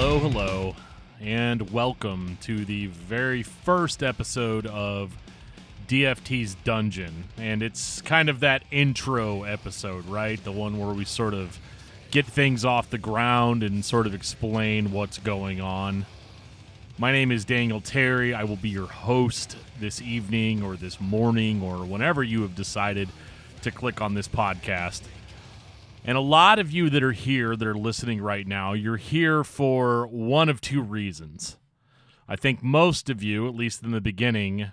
Hello, hello, and welcome to the very first episode of DFT's Dungeon. And it's kind of that intro episode, right? The one where we sort of get things off the ground and sort of explain what's going on. My name is Daniel Terry. I will be your host this evening or this morning or whenever you have decided to click on this podcast. And a lot of you that are here, that are listening right now, you're here for one of two reasons. I think most of you, at least in the beginning,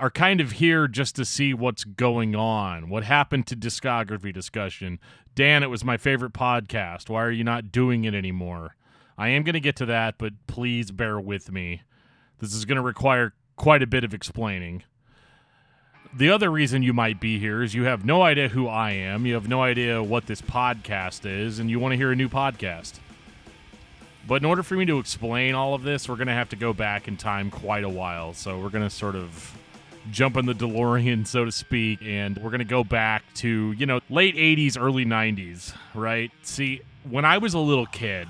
are kind of here just to see what's going on. What happened to discography discussion? Dan, it was my favorite podcast. Why are you not doing it anymore? I am going to get to that, but please bear with me. This is going to require quite a bit of explaining. The other reason you might be here is you have no idea who I am, you have no idea what this podcast is, and you want to hear a new podcast. But in order for me to explain all of this, we're going to have to go back in time quite a while. So we're going to sort of jump in the DeLorean, so to speak, and we're going to go back to, you know, late 80s, early 90s, right? See, when I was a little kid,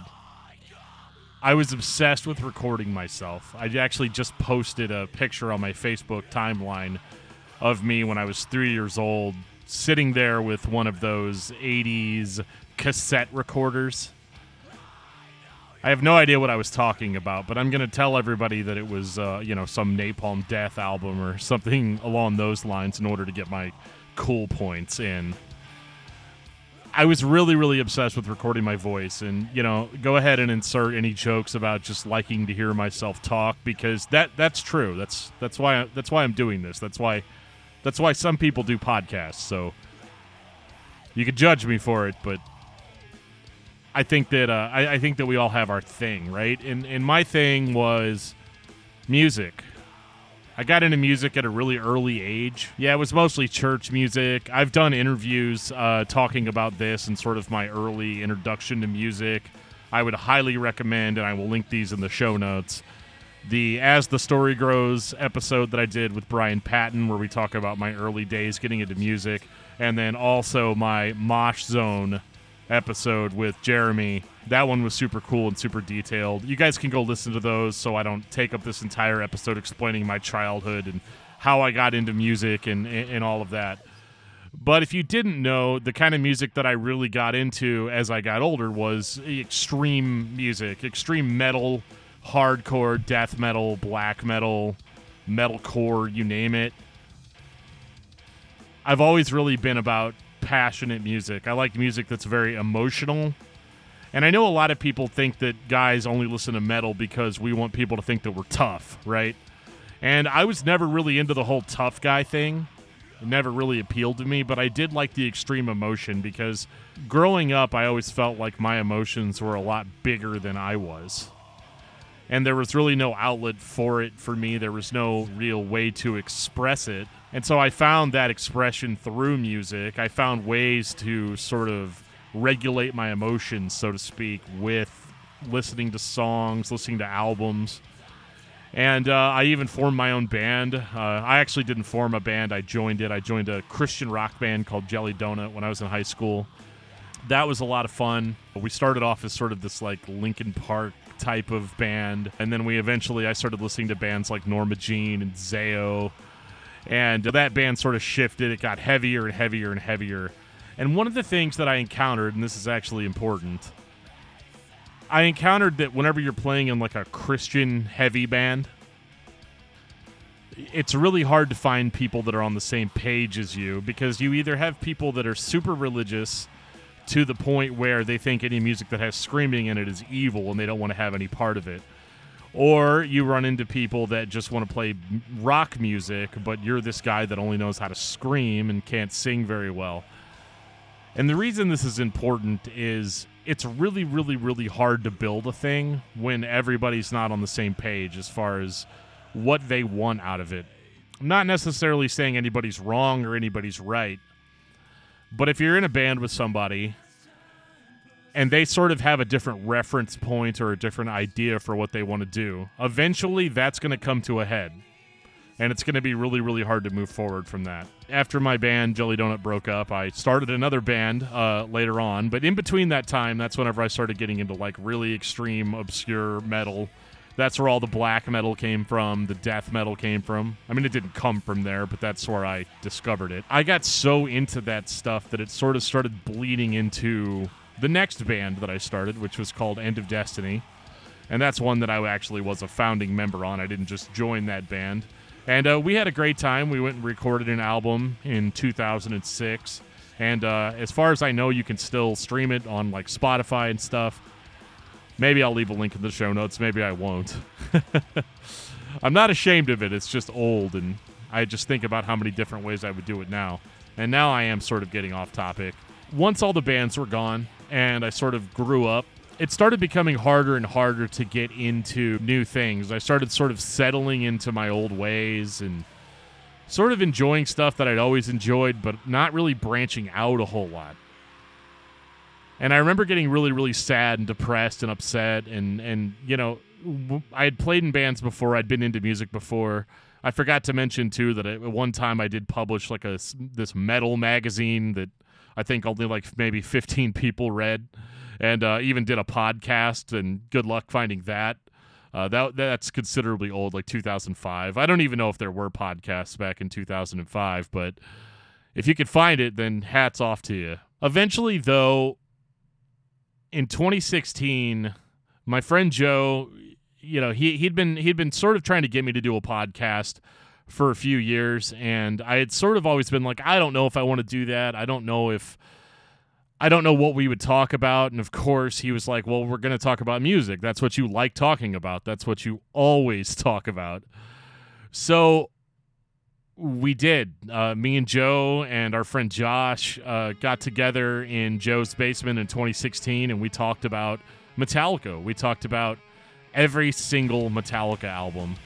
I was obsessed with recording myself. I actually just posted a picture on my Facebook timeline of me when I was three years old, sitting there with one of those 80s cassette recorders. I have no idea what I was talking about, but I'm going to tell everybody that it was, uh, you know, some Napalm Death album or something along those lines in order to get my cool points in. I was really, really obsessed with recording my voice, and you know, go ahead and insert any jokes about just liking to hear myself talk because that that's true. That's that's why that's why I'm doing this. That's why that's why some people do podcasts. So you could judge me for it, but I think that uh, I, I think that we all have our thing, right? And and my thing was music. I got into music at a really early age. Yeah, it was mostly church music. I've done interviews uh, talking about this and sort of my early introduction to music. I would highly recommend, and I will link these in the show notes. The As the Story Grows episode that I did with Brian Patton, where we talk about my early days getting into music, and then also my Mosh Zone episode with Jeremy. That one was super cool and super detailed. You guys can go listen to those so I don't take up this entire episode explaining my childhood and how I got into music and, and all of that. But if you didn't know, the kind of music that I really got into as I got older was extreme music, extreme metal, hardcore, death metal, black metal, metalcore, you name it. I've always really been about passionate music. I like music that's very emotional. And I know a lot of people think that guys only listen to metal because we want people to think that we're tough, right? And I was never really into the whole tough guy thing. It never really appealed to me, but I did like the extreme emotion because growing up, I always felt like my emotions were a lot bigger than I was. And there was really no outlet for it for me. There was no real way to express it. And so I found that expression through music. I found ways to sort of regulate my emotions, so to speak, with listening to songs, listening to albums. And uh, I even formed my own band. Uh, I actually didn't form a band, I joined it. I joined a Christian rock band called Jelly Donut when I was in high school. That was a lot of fun. We started off as sort of this like Linkin Park type of band. And then we eventually, I started listening to bands like Norma Jean and Zao. And that band sort of shifted. It got heavier and heavier and heavier. And one of the things that I encountered, and this is actually important, I encountered that whenever you're playing in like a Christian heavy band, it's really hard to find people that are on the same page as you because you either have people that are super religious to the point where they think any music that has screaming in it is evil and they don't want to have any part of it. Or you run into people that just want to play rock music, but you're this guy that only knows how to scream and can't sing very well. And the reason this is important is it's really, really, really hard to build a thing when everybody's not on the same page as far as what they want out of it. I'm not necessarily saying anybody's wrong or anybody's right, but if you're in a band with somebody and they sort of have a different reference point or a different idea for what they want to do, eventually that's going to come to a head. and it's going to be really, really hard to move forward from that. After my band Jelly Donut broke up, I started another band uh, later on, but in between that time, that's whenever I started getting into like really extreme, obscure metal. That's where all the black metal came from, the death metal came from. I mean, it didn't come from there, but that's where I discovered it. I got so into that stuff that it sort of started bleeding into the next band that I started, which was called End of Destiny. And that's one that I actually was a founding member on. I didn't just join that band. And uh, we had a great time. We went and recorded an album in 2006. And uh, as far as I know, you can still stream it on like Spotify and stuff. Maybe I'll leave a link in the show notes. Maybe I won't. I'm not ashamed of it. It's just old, and I just think about how many different ways I would do it now. And now I am sort of getting off topic. Once all the bands were gone and I sort of grew up, it started becoming harder and harder to get into new things. I started sort of settling into my old ways and sort of enjoying stuff that I'd always enjoyed, but not really branching out a whole lot. And I remember getting really, really sad and depressed and upset. And, and you know, I had played in bands before, I'd been into music before. I forgot to mention, too, that at one time I did publish like a, this metal magazine that I think only like maybe 15 people read and uh, even did a podcast. And good luck finding that. Uh, that that's considerably old, like 2005. I don't even know if there were podcasts back in 2005, but if you could find it, then hats off to you. Eventually, though, in 2016, my friend Joe, you know, he he'd been he'd been sort of trying to get me to do a podcast for a few years, and I had sort of always been like, I don't know if I want to do that. I don't know if I don't know what we would talk about. And of course, he was like, Well, we're going to talk about music. That's what you like talking about. That's what you always talk about. So we did. Uh, me and Joe and our friend Josh uh, got together in Joe's basement in 2016 and we talked about Metallica. We talked about every single Metallica album.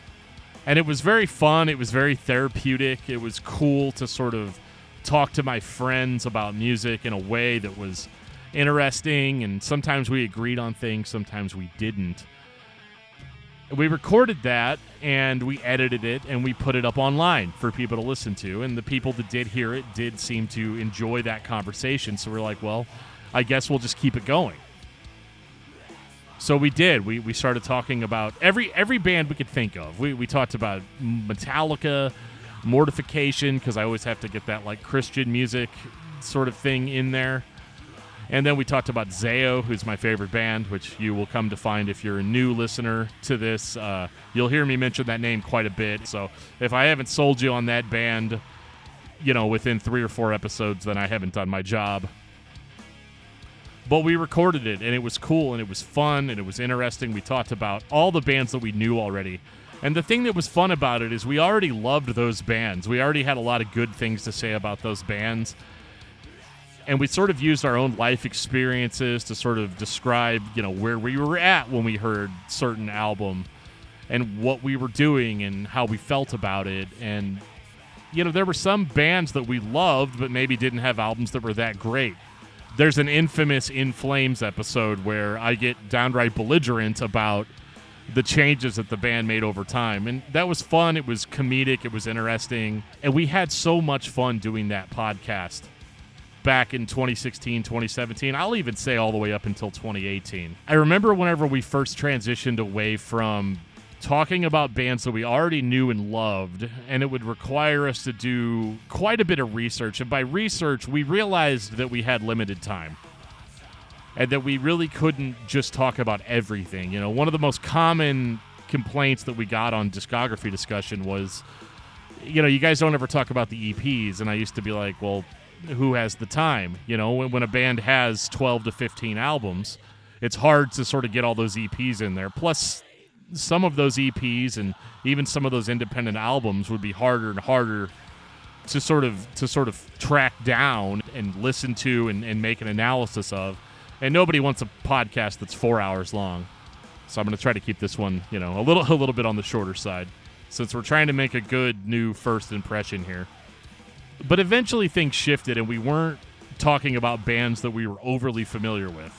And it was very fun. It was very therapeutic. It was cool to sort of talk to my friends about music in a way that was interesting and sometimes we agreed on things sometimes we didn't we recorded that and we edited it and we put it up online for people to listen to. And the people that did hear it did seem to enjoy that conversation. So we're like well i guess we'll just keep it going. So we did. We, we started talking about every every band we could think of. We, we talked about metallica mortification because I always have to get that like Christian music sort of thing in there. And then we talked about Zao, who's my favorite band, which you will come to find if you're a new listener to this. Uh, you'll hear me mention that name quite a bit. So if I haven't sold you on that band, you know, within three or four episodes, then I haven't done my job. But we recorded it, and it was cool, and it was fun, and it was interesting. We talked about all the bands that we knew already. And the thing that was fun about it is we already loved those bands. We already had a lot of good things to say about those bands. And we sort of used our own life experiences to sort of describe, you know, where we were at when we heard certain album and what we were doing and how we felt about it. And, you know, there were some bands that we loved, but maybe didn't have albums that were that great. There's an infamous In Flames episode where I get downright belligerent about the changes that the band made over time. And that was fun. It was comedic. It was interesting. And we had so much fun doing that podcast back in 2016, 2017. I'll even say all the way up until 2018. I remember whenever we first transitioned away from talking about bands that we already knew and loved, and it would require us to do quite a bit of research. And by research, we realized that we had limited time and that we really couldn't just talk about everything. You know, one of the most common complaints that we got on discography discussion was, you know, you guys don't ever talk about the EPs, and I used to be like, well, who has the time? You know, when, when a band has 12 to 15 albums, it's hard to sort of get all those EPs in there. Plus, some of those EPs and even some of those independent albums would be harder and harder to sort of to sort of track down and listen to and, and make an analysis of and nobody wants a podcast that's four hours long. So I'm going to try to keep this one, you know, a little a little bit on the shorter side, since we're trying to make a good new first impression here. But eventually things shifted, and we weren't talking about bands that we were overly familiar with.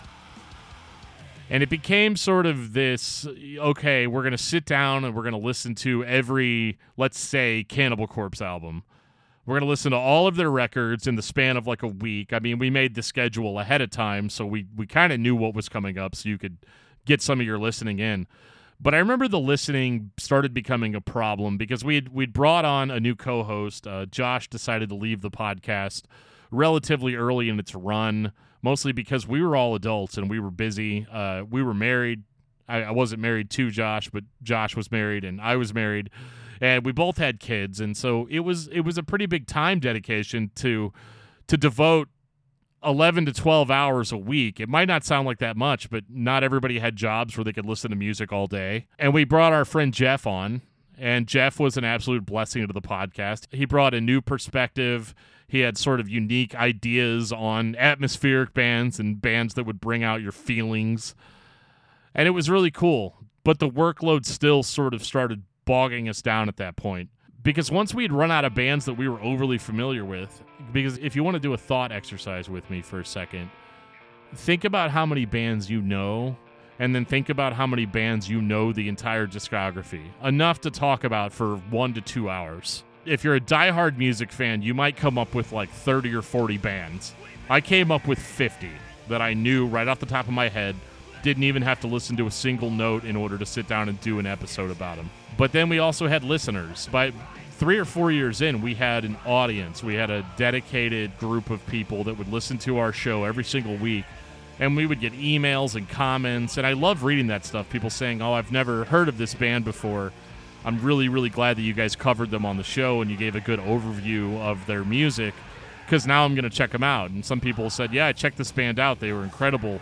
And it became sort of this okay, we're going to sit down and we're going to listen to every, let's say, Cannibal Corpse album. We're going to listen to all of their records in the span of like a week. I mean, we made the schedule ahead of time, so we, we kind of knew what was coming up, so you could get some of your listening in. But I remember the listening started becoming a problem because we we'd brought on a new co-host. Uh, Josh decided to leave the podcast relatively early in its run mostly because we were all adults and we were busy. Uh, we were married. I, I, wasn't married to Josh, but Josh was married and I was married, and we both had kids, and so it was it was a pretty big time dedication to to devote 11 to 12 hours a week. It might not sound like that much, but not everybody had jobs where they could listen to music all day. And we brought our friend Jeff on, and Jeff was an absolute blessing to the podcast. He brought a new perspective he had sort of unique ideas on atmospheric bands and bands that would bring out your feelings. And it was really cool. But the workload still sort of started bogging us down at that point. Because once we'd run out of bands that we were overly familiar with, because if you want to do a thought exercise with me for a second, think about how many bands you know and then think about how many bands you know the entire discography. Enough to talk about for one to two hours if you're a diehard music fan, you might come up with like 30 or 40 bands. I came up with 50 that I knew right off the top of my head. Didn't even have to listen to a single note in order to sit down and do an episode about them. But then we also had listeners. By three or four years in, we had an audience. We had a dedicated group of people that would listen to our show every single week. And we would get emails and comments. And I love reading that stuff. People saying, Oh, I've never heard of this band before I'm really, really glad that you guys covered them on the show and you gave a good overview of their music because now I'm going to check them out. And some people said, Yeah, I checked this band out. They were incredible.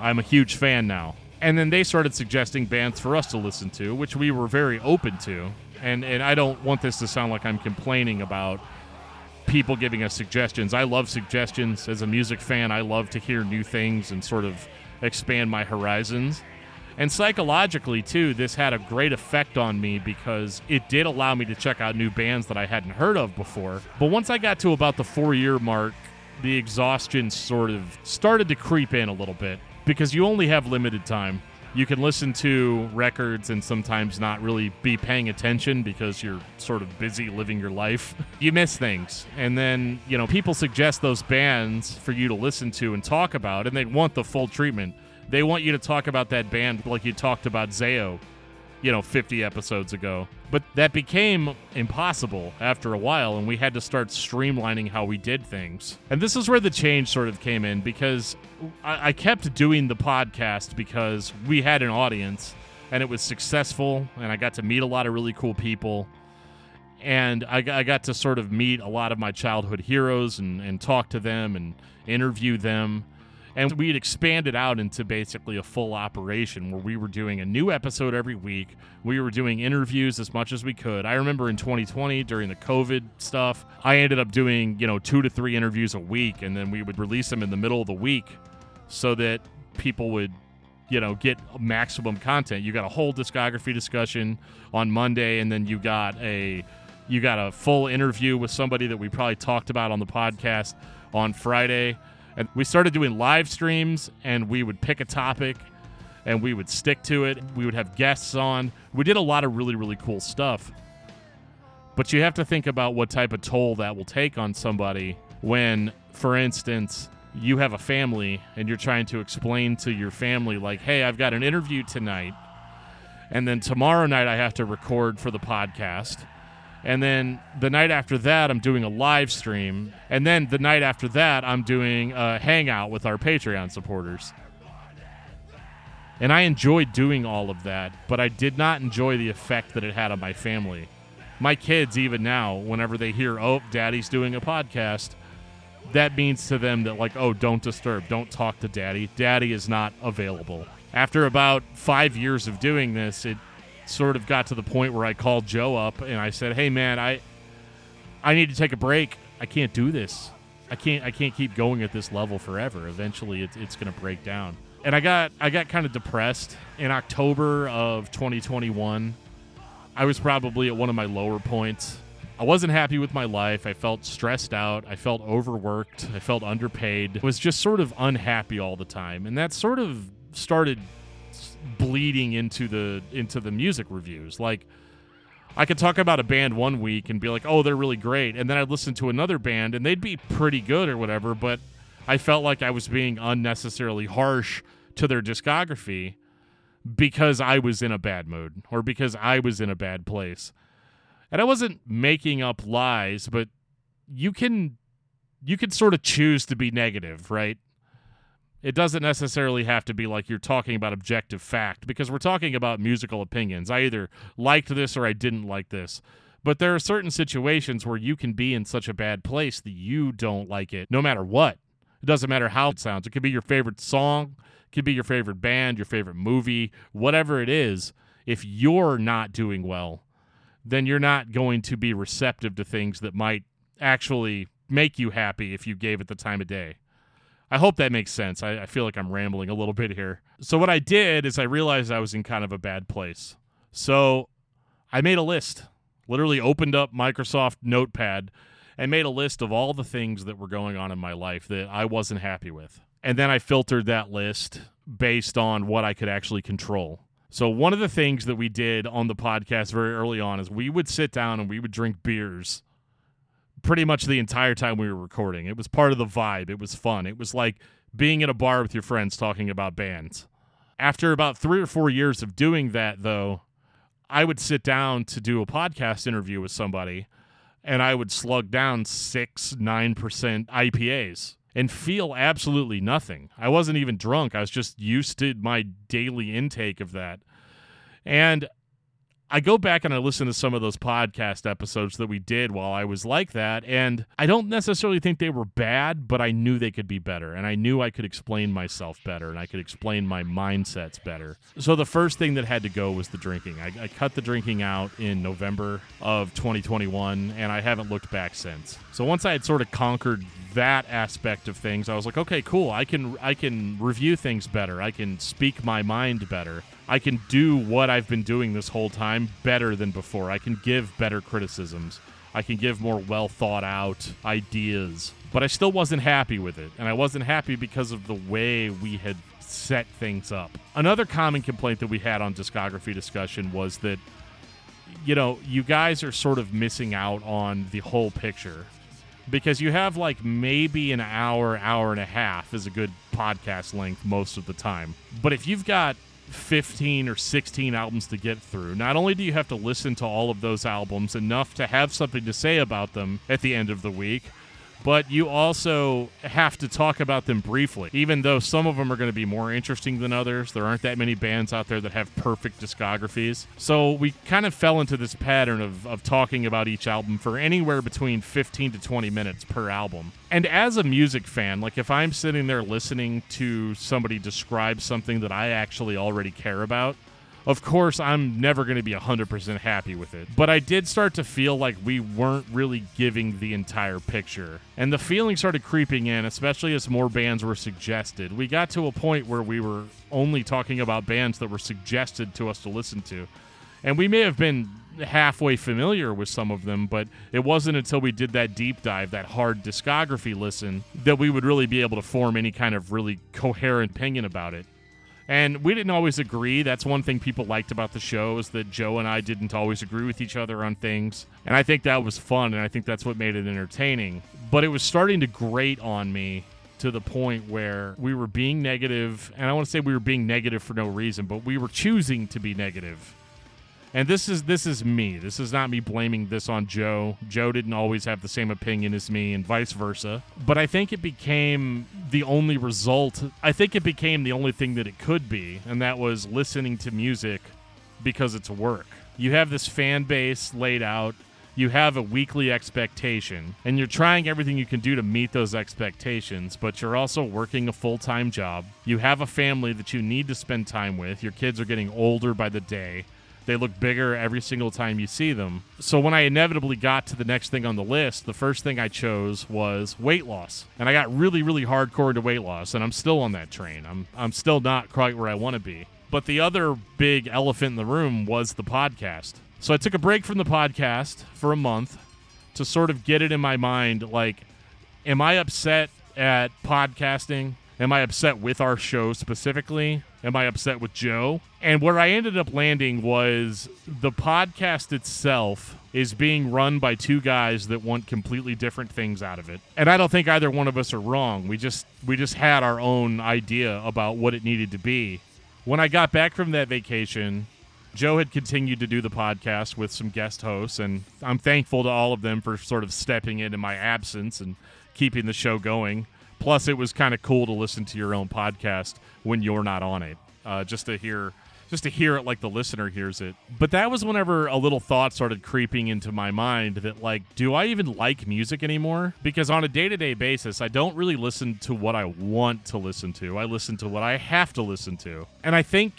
I'm a huge fan now. And then they started suggesting bands for us to listen to, which we were very open to. And, and I don't want this to sound like I'm complaining about people giving us suggestions. I love suggestions. As a music fan, I love to hear new things and sort of expand my horizons. And psychologically, too, this had a great effect on me because it did allow me to check out new bands that I hadn't heard of before. But once I got to about the four year mark, the exhaustion sort of started to creep in a little bit because you only have limited time. You can listen to records and sometimes not really be paying attention because you're sort of busy living your life. you miss things. And then, you know, people suggest those bands for you to listen to and talk about, and they want the full treatment. They want you to talk about that band like you talked about Zao, you know, 50 episodes ago. But that became impossible after a while, and we had to start streamlining how we did things. And this is where the change sort of came in because I, I kept doing the podcast because we had an audience and it was successful, and I got to meet a lot of really cool people. And I, I got to sort of meet a lot of my childhood heroes and, and talk to them and interview them and we had expanded out into basically a full operation where we were doing a new episode every week. We were doing interviews as much as we could. I remember in 2020 during the COVID stuff, I ended up doing, you know, two to three interviews a week, and then we would release them in the middle of the week so that people would you know get maximum content you got a whole discography discussion on monday and then you got a you got a full interview with somebody that we probably talked about on the podcast on friday and we started doing live streams, and we would pick a topic and we would stick to it. We would have guests on. We did a lot of really, really cool stuff. But you have to think about what type of toll that will take on somebody when, for instance, you have a family and you're trying to explain to your family, like, hey, I've got an interview tonight. And then tomorrow night I have to record for the podcast and then the night after that, I'm doing a live stream. And then the night after that, I'm doing a hangout with our Patreon supporters. And I enjoyed doing all of that, but I did not enjoy the effect that it had on my family. My kids, even now, whenever they hear, oh, daddy's doing a podcast, that means to them that, like, oh, don't disturb, don't talk to daddy. Daddy is not available. After about five years of doing this, it sort of got to the point where I called Joe up and I said, "Hey man, I I need to take a break. I can't do this. I can't I can't keep going at this level forever. Eventually it's it's going to break down." And I got I got kind of depressed in October of 2021. I was probably at one of my lower points. I wasn't happy with my life. I felt stressed out. I felt overworked. I felt underpaid. I was just sort of unhappy all the time. And that sort of started bleeding into the into the music reviews. Like I could talk about a band one week and be like, "Oh, they're really great," and then I'd listen to another band and they'd be pretty good or whatever, but I felt like I was being unnecessarily harsh to their discography because I was in a bad mood or because I was in a bad place. And I wasn't making up lies, but you can you can sort of choose to be negative, right? It doesn't necessarily have to be like you're talking about objective fact because we're talking about musical opinions. I either liked this or I didn't like this. But there are certain situations where you can be in such a bad place that you don't like it no matter what. It doesn't matter how it sounds. It could be your favorite song, it could be your favorite band, your favorite movie, whatever it is. If you're not doing well, then you're not going to be receptive to things that might actually make you happy if you gave it the time of day. I hope that makes sense. I, I, feel like I'm rambling a little bit here. So, what I did is I realized I was in kind of a bad place. So, I made a list, literally opened up Microsoft Notepad and made a list of all the things that were going on in my life that I wasn't happy with. And then I filtered that list based on what I could actually control. So, one of the things that we did on the podcast very early on is we would sit down and we would drink beers pretty much the entire time we were recording. It was part of the vibe. It was fun. It was like being in a bar with your friends talking about bands. After about three or four years of doing that, though, I would sit down to do a podcast interview with somebody and I would slug down six, 9% IPAs and feel absolutely nothing. I wasn't even drunk. I was just used to my daily intake of that. And I go back and I listen to some of those podcast episodes that we did while I was like that, and I don't necessarily think they were bad, but I knew they could be better, and I knew I could explain myself better, and I could explain my mindsets better. So the first thing that had to go was the drinking. I, I cut the drinking out in November of 2021, and I haven't looked back since. So once I had sort of conquered that aspect of things, I was like, okay, cool. I can I can review things better. I can speak my mind better. I can do what I've been doing this whole time better than before. I can give better criticisms. I can give more well thought out ideas. But I still wasn't happy with it. And I wasn't happy because of the way we had set things up. Another common complaint that we had on discography discussion was that, you know, you guys are sort of missing out on the whole picture because you have like maybe an hour, hour and a half is a good podcast length most of the time. But if you've got 15 or 16 albums to get through. Not only do you have to listen to all of those albums enough to have something to say about them at the end of the week, but you also have to talk about them briefly. Even though some of them are going to be more interesting than others, there aren't that many bands out there that have perfect discographies. So we kind of fell into this pattern of, of talking about each album for anywhere between 15 to 20 minutes per album. And as a music fan, like if I'm sitting there listening to somebody describe something that I actually already care about, of course, I'm never going to be 100% happy with it, but I did start to feel like we weren't really giving the entire picture. And the feeling started creeping in, especially as more bands were suggested. We got to a point where we were only talking about bands that were suggested to us to listen to. And we may have been halfway familiar with some of them, but it wasn't until we did that deep dive, that hard discography listen, that we would really be able to form any kind of really coherent opinion about it. And we didn't always agree. That's one thing people liked about the show is that Joe and I didn't always agree with each other on things. And I think that was fun, and I think that's what made it entertaining. But it was starting to grate on me to the point where we were being negative, and I want to say we were being negative for no reason, but we were choosing to be negative and this is this is me. This is not me blaming this on Joe. Joe didn't always have the same opinion as me and vice versa. But I think it became the only result. I think it became the only thing that it could be, and that was listening to music because it's work. You have this fan base laid out. You have a weekly expectation, and you're trying everything you can do to meet those expectations, but you're also working a full time job. You have a family that you need to spend time with. Your kids are getting older by the day they look bigger every single time you see them. So when I inevitably got to the next thing on the list, the first thing I chose was weight loss. And I got really, really hardcore into weight loss, and I'm still on that train. I'm I'm still not quite where I want to be. But the other big elephant in the room was the podcast. So I took a break from the podcast for a month to sort of get it in my mind like am I upset at podcasting Am I upset with our show specifically? Am I upset with Joe? And where I ended up landing was the podcast itself is being run by two guys that want completely different things out of it. And I don't think either one of us are wrong. We just we just had our own idea about what it needed to be. When I got back from that vacation, Joe had continued to do the podcast with some guest hosts and I'm thankful to all of them for sort of stepping in in my absence and keeping the show going. Plus, it was kind of cool to listen to your own podcast when you're not on it, uh, just to hear just to hear it like the listener hears it. But that was whenever a little thought started creeping into my mind that like, do I even like music anymore? Because on a day-to-day basis, I don't really listen to what I want to listen to. I listen to what I have to listen to. And I think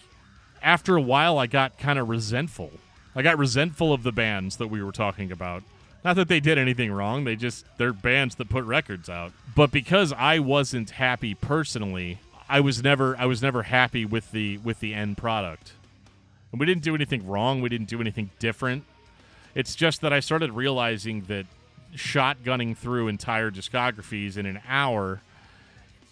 after a while I got kind of resentful. I got resentful of the bands that we were talking about. Not that they did anything wrong, they just they're bands that put records out. But because I wasn't happy personally, I was never I was never happy with the with the end product. And we didn't do anything wrong, we didn't do anything different. It's just that I started realizing that shotgunning through entire discographies in an hour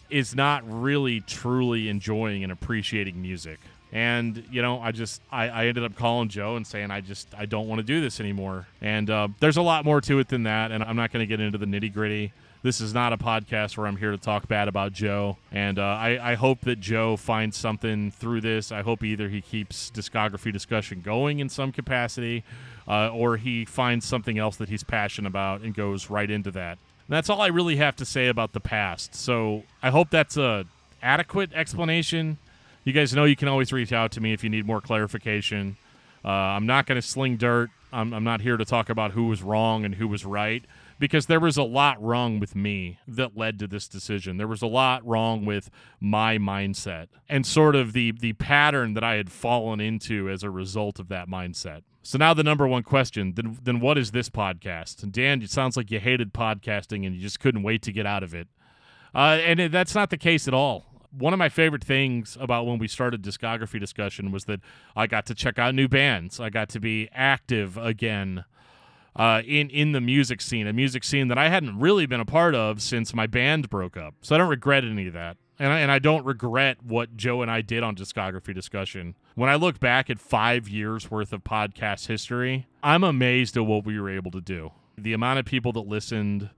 is not really truly enjoying and appreciating music. And you know, I just I, I ended up calling Joe and saying I just I don't want to do this anymore. And uh, there's a lot more to it than that, and I'm not going to get into the nitty gritty. This is not a podcast where I'm here to talk bad about Joe. And uh, I, I hope that Joe finds something through this. I hope either he keeps discography discussion going in some capacity, uh, or he finds something else that he's passionate about and goes right into that. And that's all I really have to say about the past. So I hope that's a adequate explanation. You guys know you can always reach out to me if you need more clarification. Uh, I'm not going to sling dirt. I'm, I'm not here to talk about who was wrong and who was right because there was a lot wrong with me that led to this decision. There was a lot wrong with my mindset and sort of the the pattern that I had fallen into as a result of that mindset. So now the number one question, then then what is this podcast? And Dan, it sounds like you hated podcasting and you just couldn't wait to get out of it. Uh, and that's not the case at all. One of my favorite things about when we started discography discussion was that I got to check out new bands. I got to be active again uh, in in the music scene, a music scene that I hadn't really been a part of since my band broke up. So I don't regret any of that, and I, and I don't regret what Joe and I did on discography discussion. When I look back at five years worth of podcast history, I'm amazed at what we were able to do. The amount of people that listened.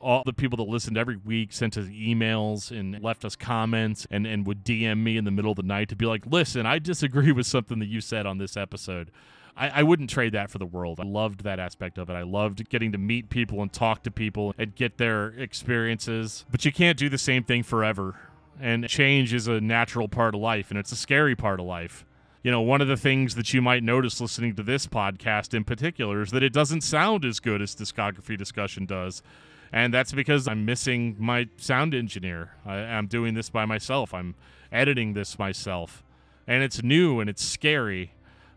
All the people that listened every week sent us emails and left us comments and, and would DM me in the middle of the night to be like, listen, I disagree with something that you said on this episode. I, I wouldn't trade that for the world. I loved that aspect of it. I loved getting to meet people and talk to people and get their experiences. But you can't do the same thing forever. And change is a natural part of life, and it's a scary part of life. You know, one of the things that you might notice listening to this podcast in particular is that it doesn't sound as good as discography discussion does. And that's because I'm missing my sound engineer. I, I'm doing this by myself, I'm editing this myself. And it's new and it's scary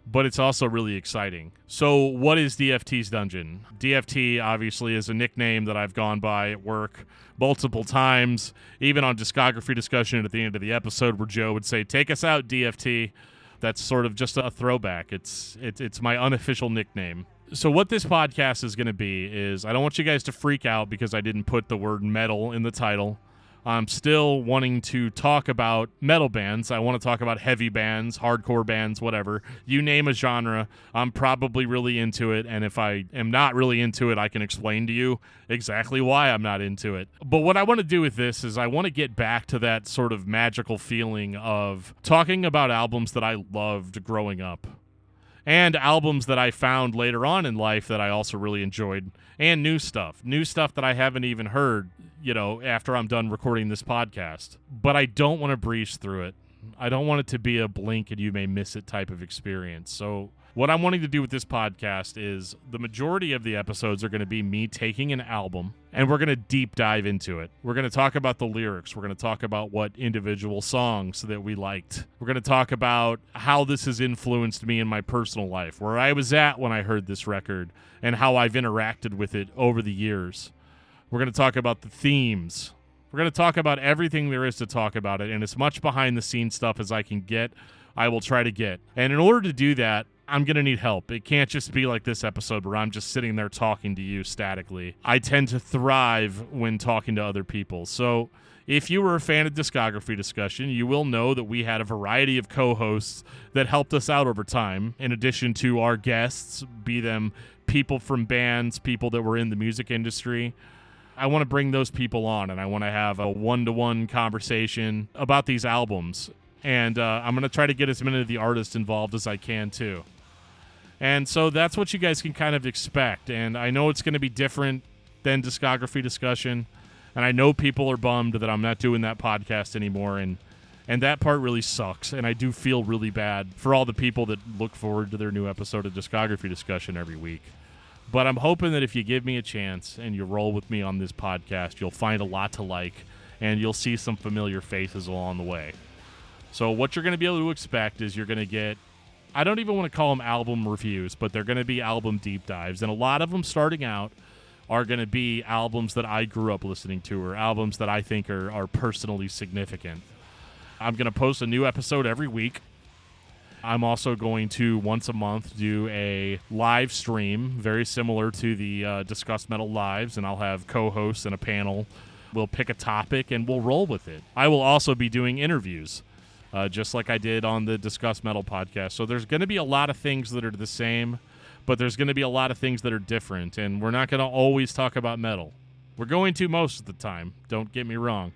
but it's also really exciting. So, what is DFT's Dungeon? DFT obviously is a nickname that I've gone by at work multiple times, even on discography discussion at the end of the episode, where Joe would say, "Take us out, DFT." That's sort of just a throwback. It's it's it's my unofficial nickname. So what this podcast is going to be is I don't want you guys to freak out because I didn't put the word metal in the title. I'm still wanting to talk about metal bands. I want to talk about heavy bands, hardcore bands, whatever. You name a genre, I'm probably really into it. And if I am not really into it, I can explain to you exactly why I'm not into it. But what I want to do with this is I want to get back to that sort of magical feeling of talking about albums that I loved growing up and albums that I found later on in life that I also really enjoyed, and new stuff, new stuff that I haven't even heard you know, after I'm done recording this podcast. But I don't want to breeze through it. I don't want it to be a blink and you may miss it type of experience. So, what I'm wanting to do with this podcast is the majority of the episodes are going to be me taking an album and we're going to deep dive into it. We're going to talk about the lyrics. We're going to talk about what individual songs that we liked. We're going to talk about how this has influenced me in my personal life, where I was at when I heard this record, and how I've interacted with it over the years. We're going to talk about the themes. We're going to talk about everything there is to talk about it, and as much behind the scenes stuff as I can get, I will try to get. And in order to do that, I'm going to need help. It can't just be like this episode where I'm just sitting there talking to you statically. I tend to thrive when talking to other people. So, if you were a fan of discography discussion, you will know that we had a variety of co hosts that helped us out over time, in addition to our guests, be them people from bands, people that were in the music industry. I want to bring those people on and I want to have a one to one conversation about these albums. And uh, I'm going to try to get as many of the artists involved as I can, too. And so that's what you guys can kind of expect. And I know it's going to be different than discography discussion. And I know people are bummed that I'm not doing that podcast anymore. And and that part really sucks. And I do feel really bad for all the people that look forward to their new episode of discography discussion every week. But I'm hoping that if you give me a chance and you roll with me on this podcast, you'll find a lot to like and you'll see some familiar faces along the way. So, what you're going to be able to expect is you're going to get, I don't even want to call them album reviews, but they're going to be album deep dives. And a lot of them starting out are going to be albums that I grew up listening to or albums that I think are, are personally significant. I'm going to post a new episode every week. I'm also going to once a month do a live stream, very similar to the uh, Discuss Metal Lives, and I'll have co hosts and a panel. We'll pick a topic and we'll roll with it. I will also be doing interviews, uh, just like I did on the Discuss Metal podcast. So there's going to be a lot of things that are the same, but there's going to be a lot of things that are different, and we're not going to always talk about metal. We're going to most of the time, don't get me wrong.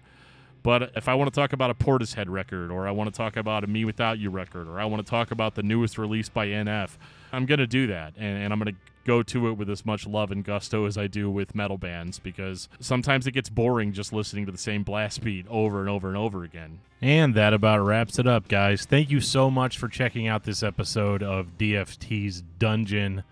But if I want to talk about a Portishead record, or I want to talk about a Me Without You record, or I want to talk about the newest release by NF, I'm to do that. And, and I'm to go to it with as much love and gusto as I do with metal bands because sometimes it gets boring just listening to the same blast beat over and over and over again. And that about wraps it up, guys. Thank you so much for checking out this episode of DFT's Dungeon.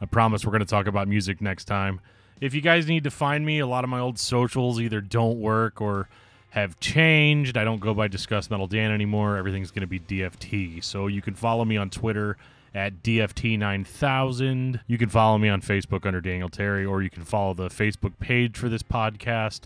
I promise we're going to talk about music next time. If you guys need to find me, a lot of my old socials either don't work or have changed. I don't go by Discuss Metal Dan anymore. Everything's going to be DFT. So you can follow me on Twitter at DFT9000. You can follow me on Facebook under Daniel Terry, or you can follow the Facebook page for this podcast.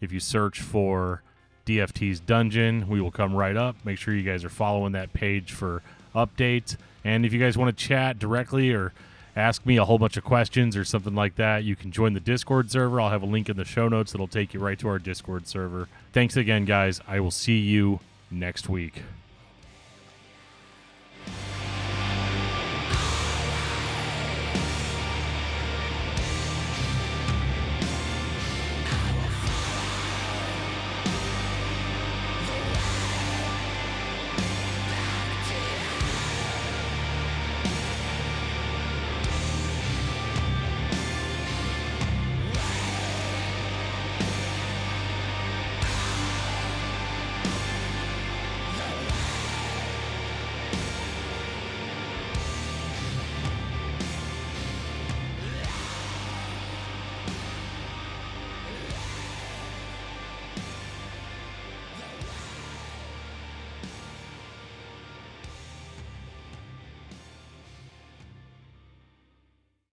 If you search for DFT's Dungeon, we will come right up. Make sure you guys are following that page for updates. And if you guys want to chat directly or ask me a whole bunch of questions or something like that, you can join the Discord server. I'll have a link in the show notes that'll take you right to our Discord server. Thanks again, guys. I will see you next week.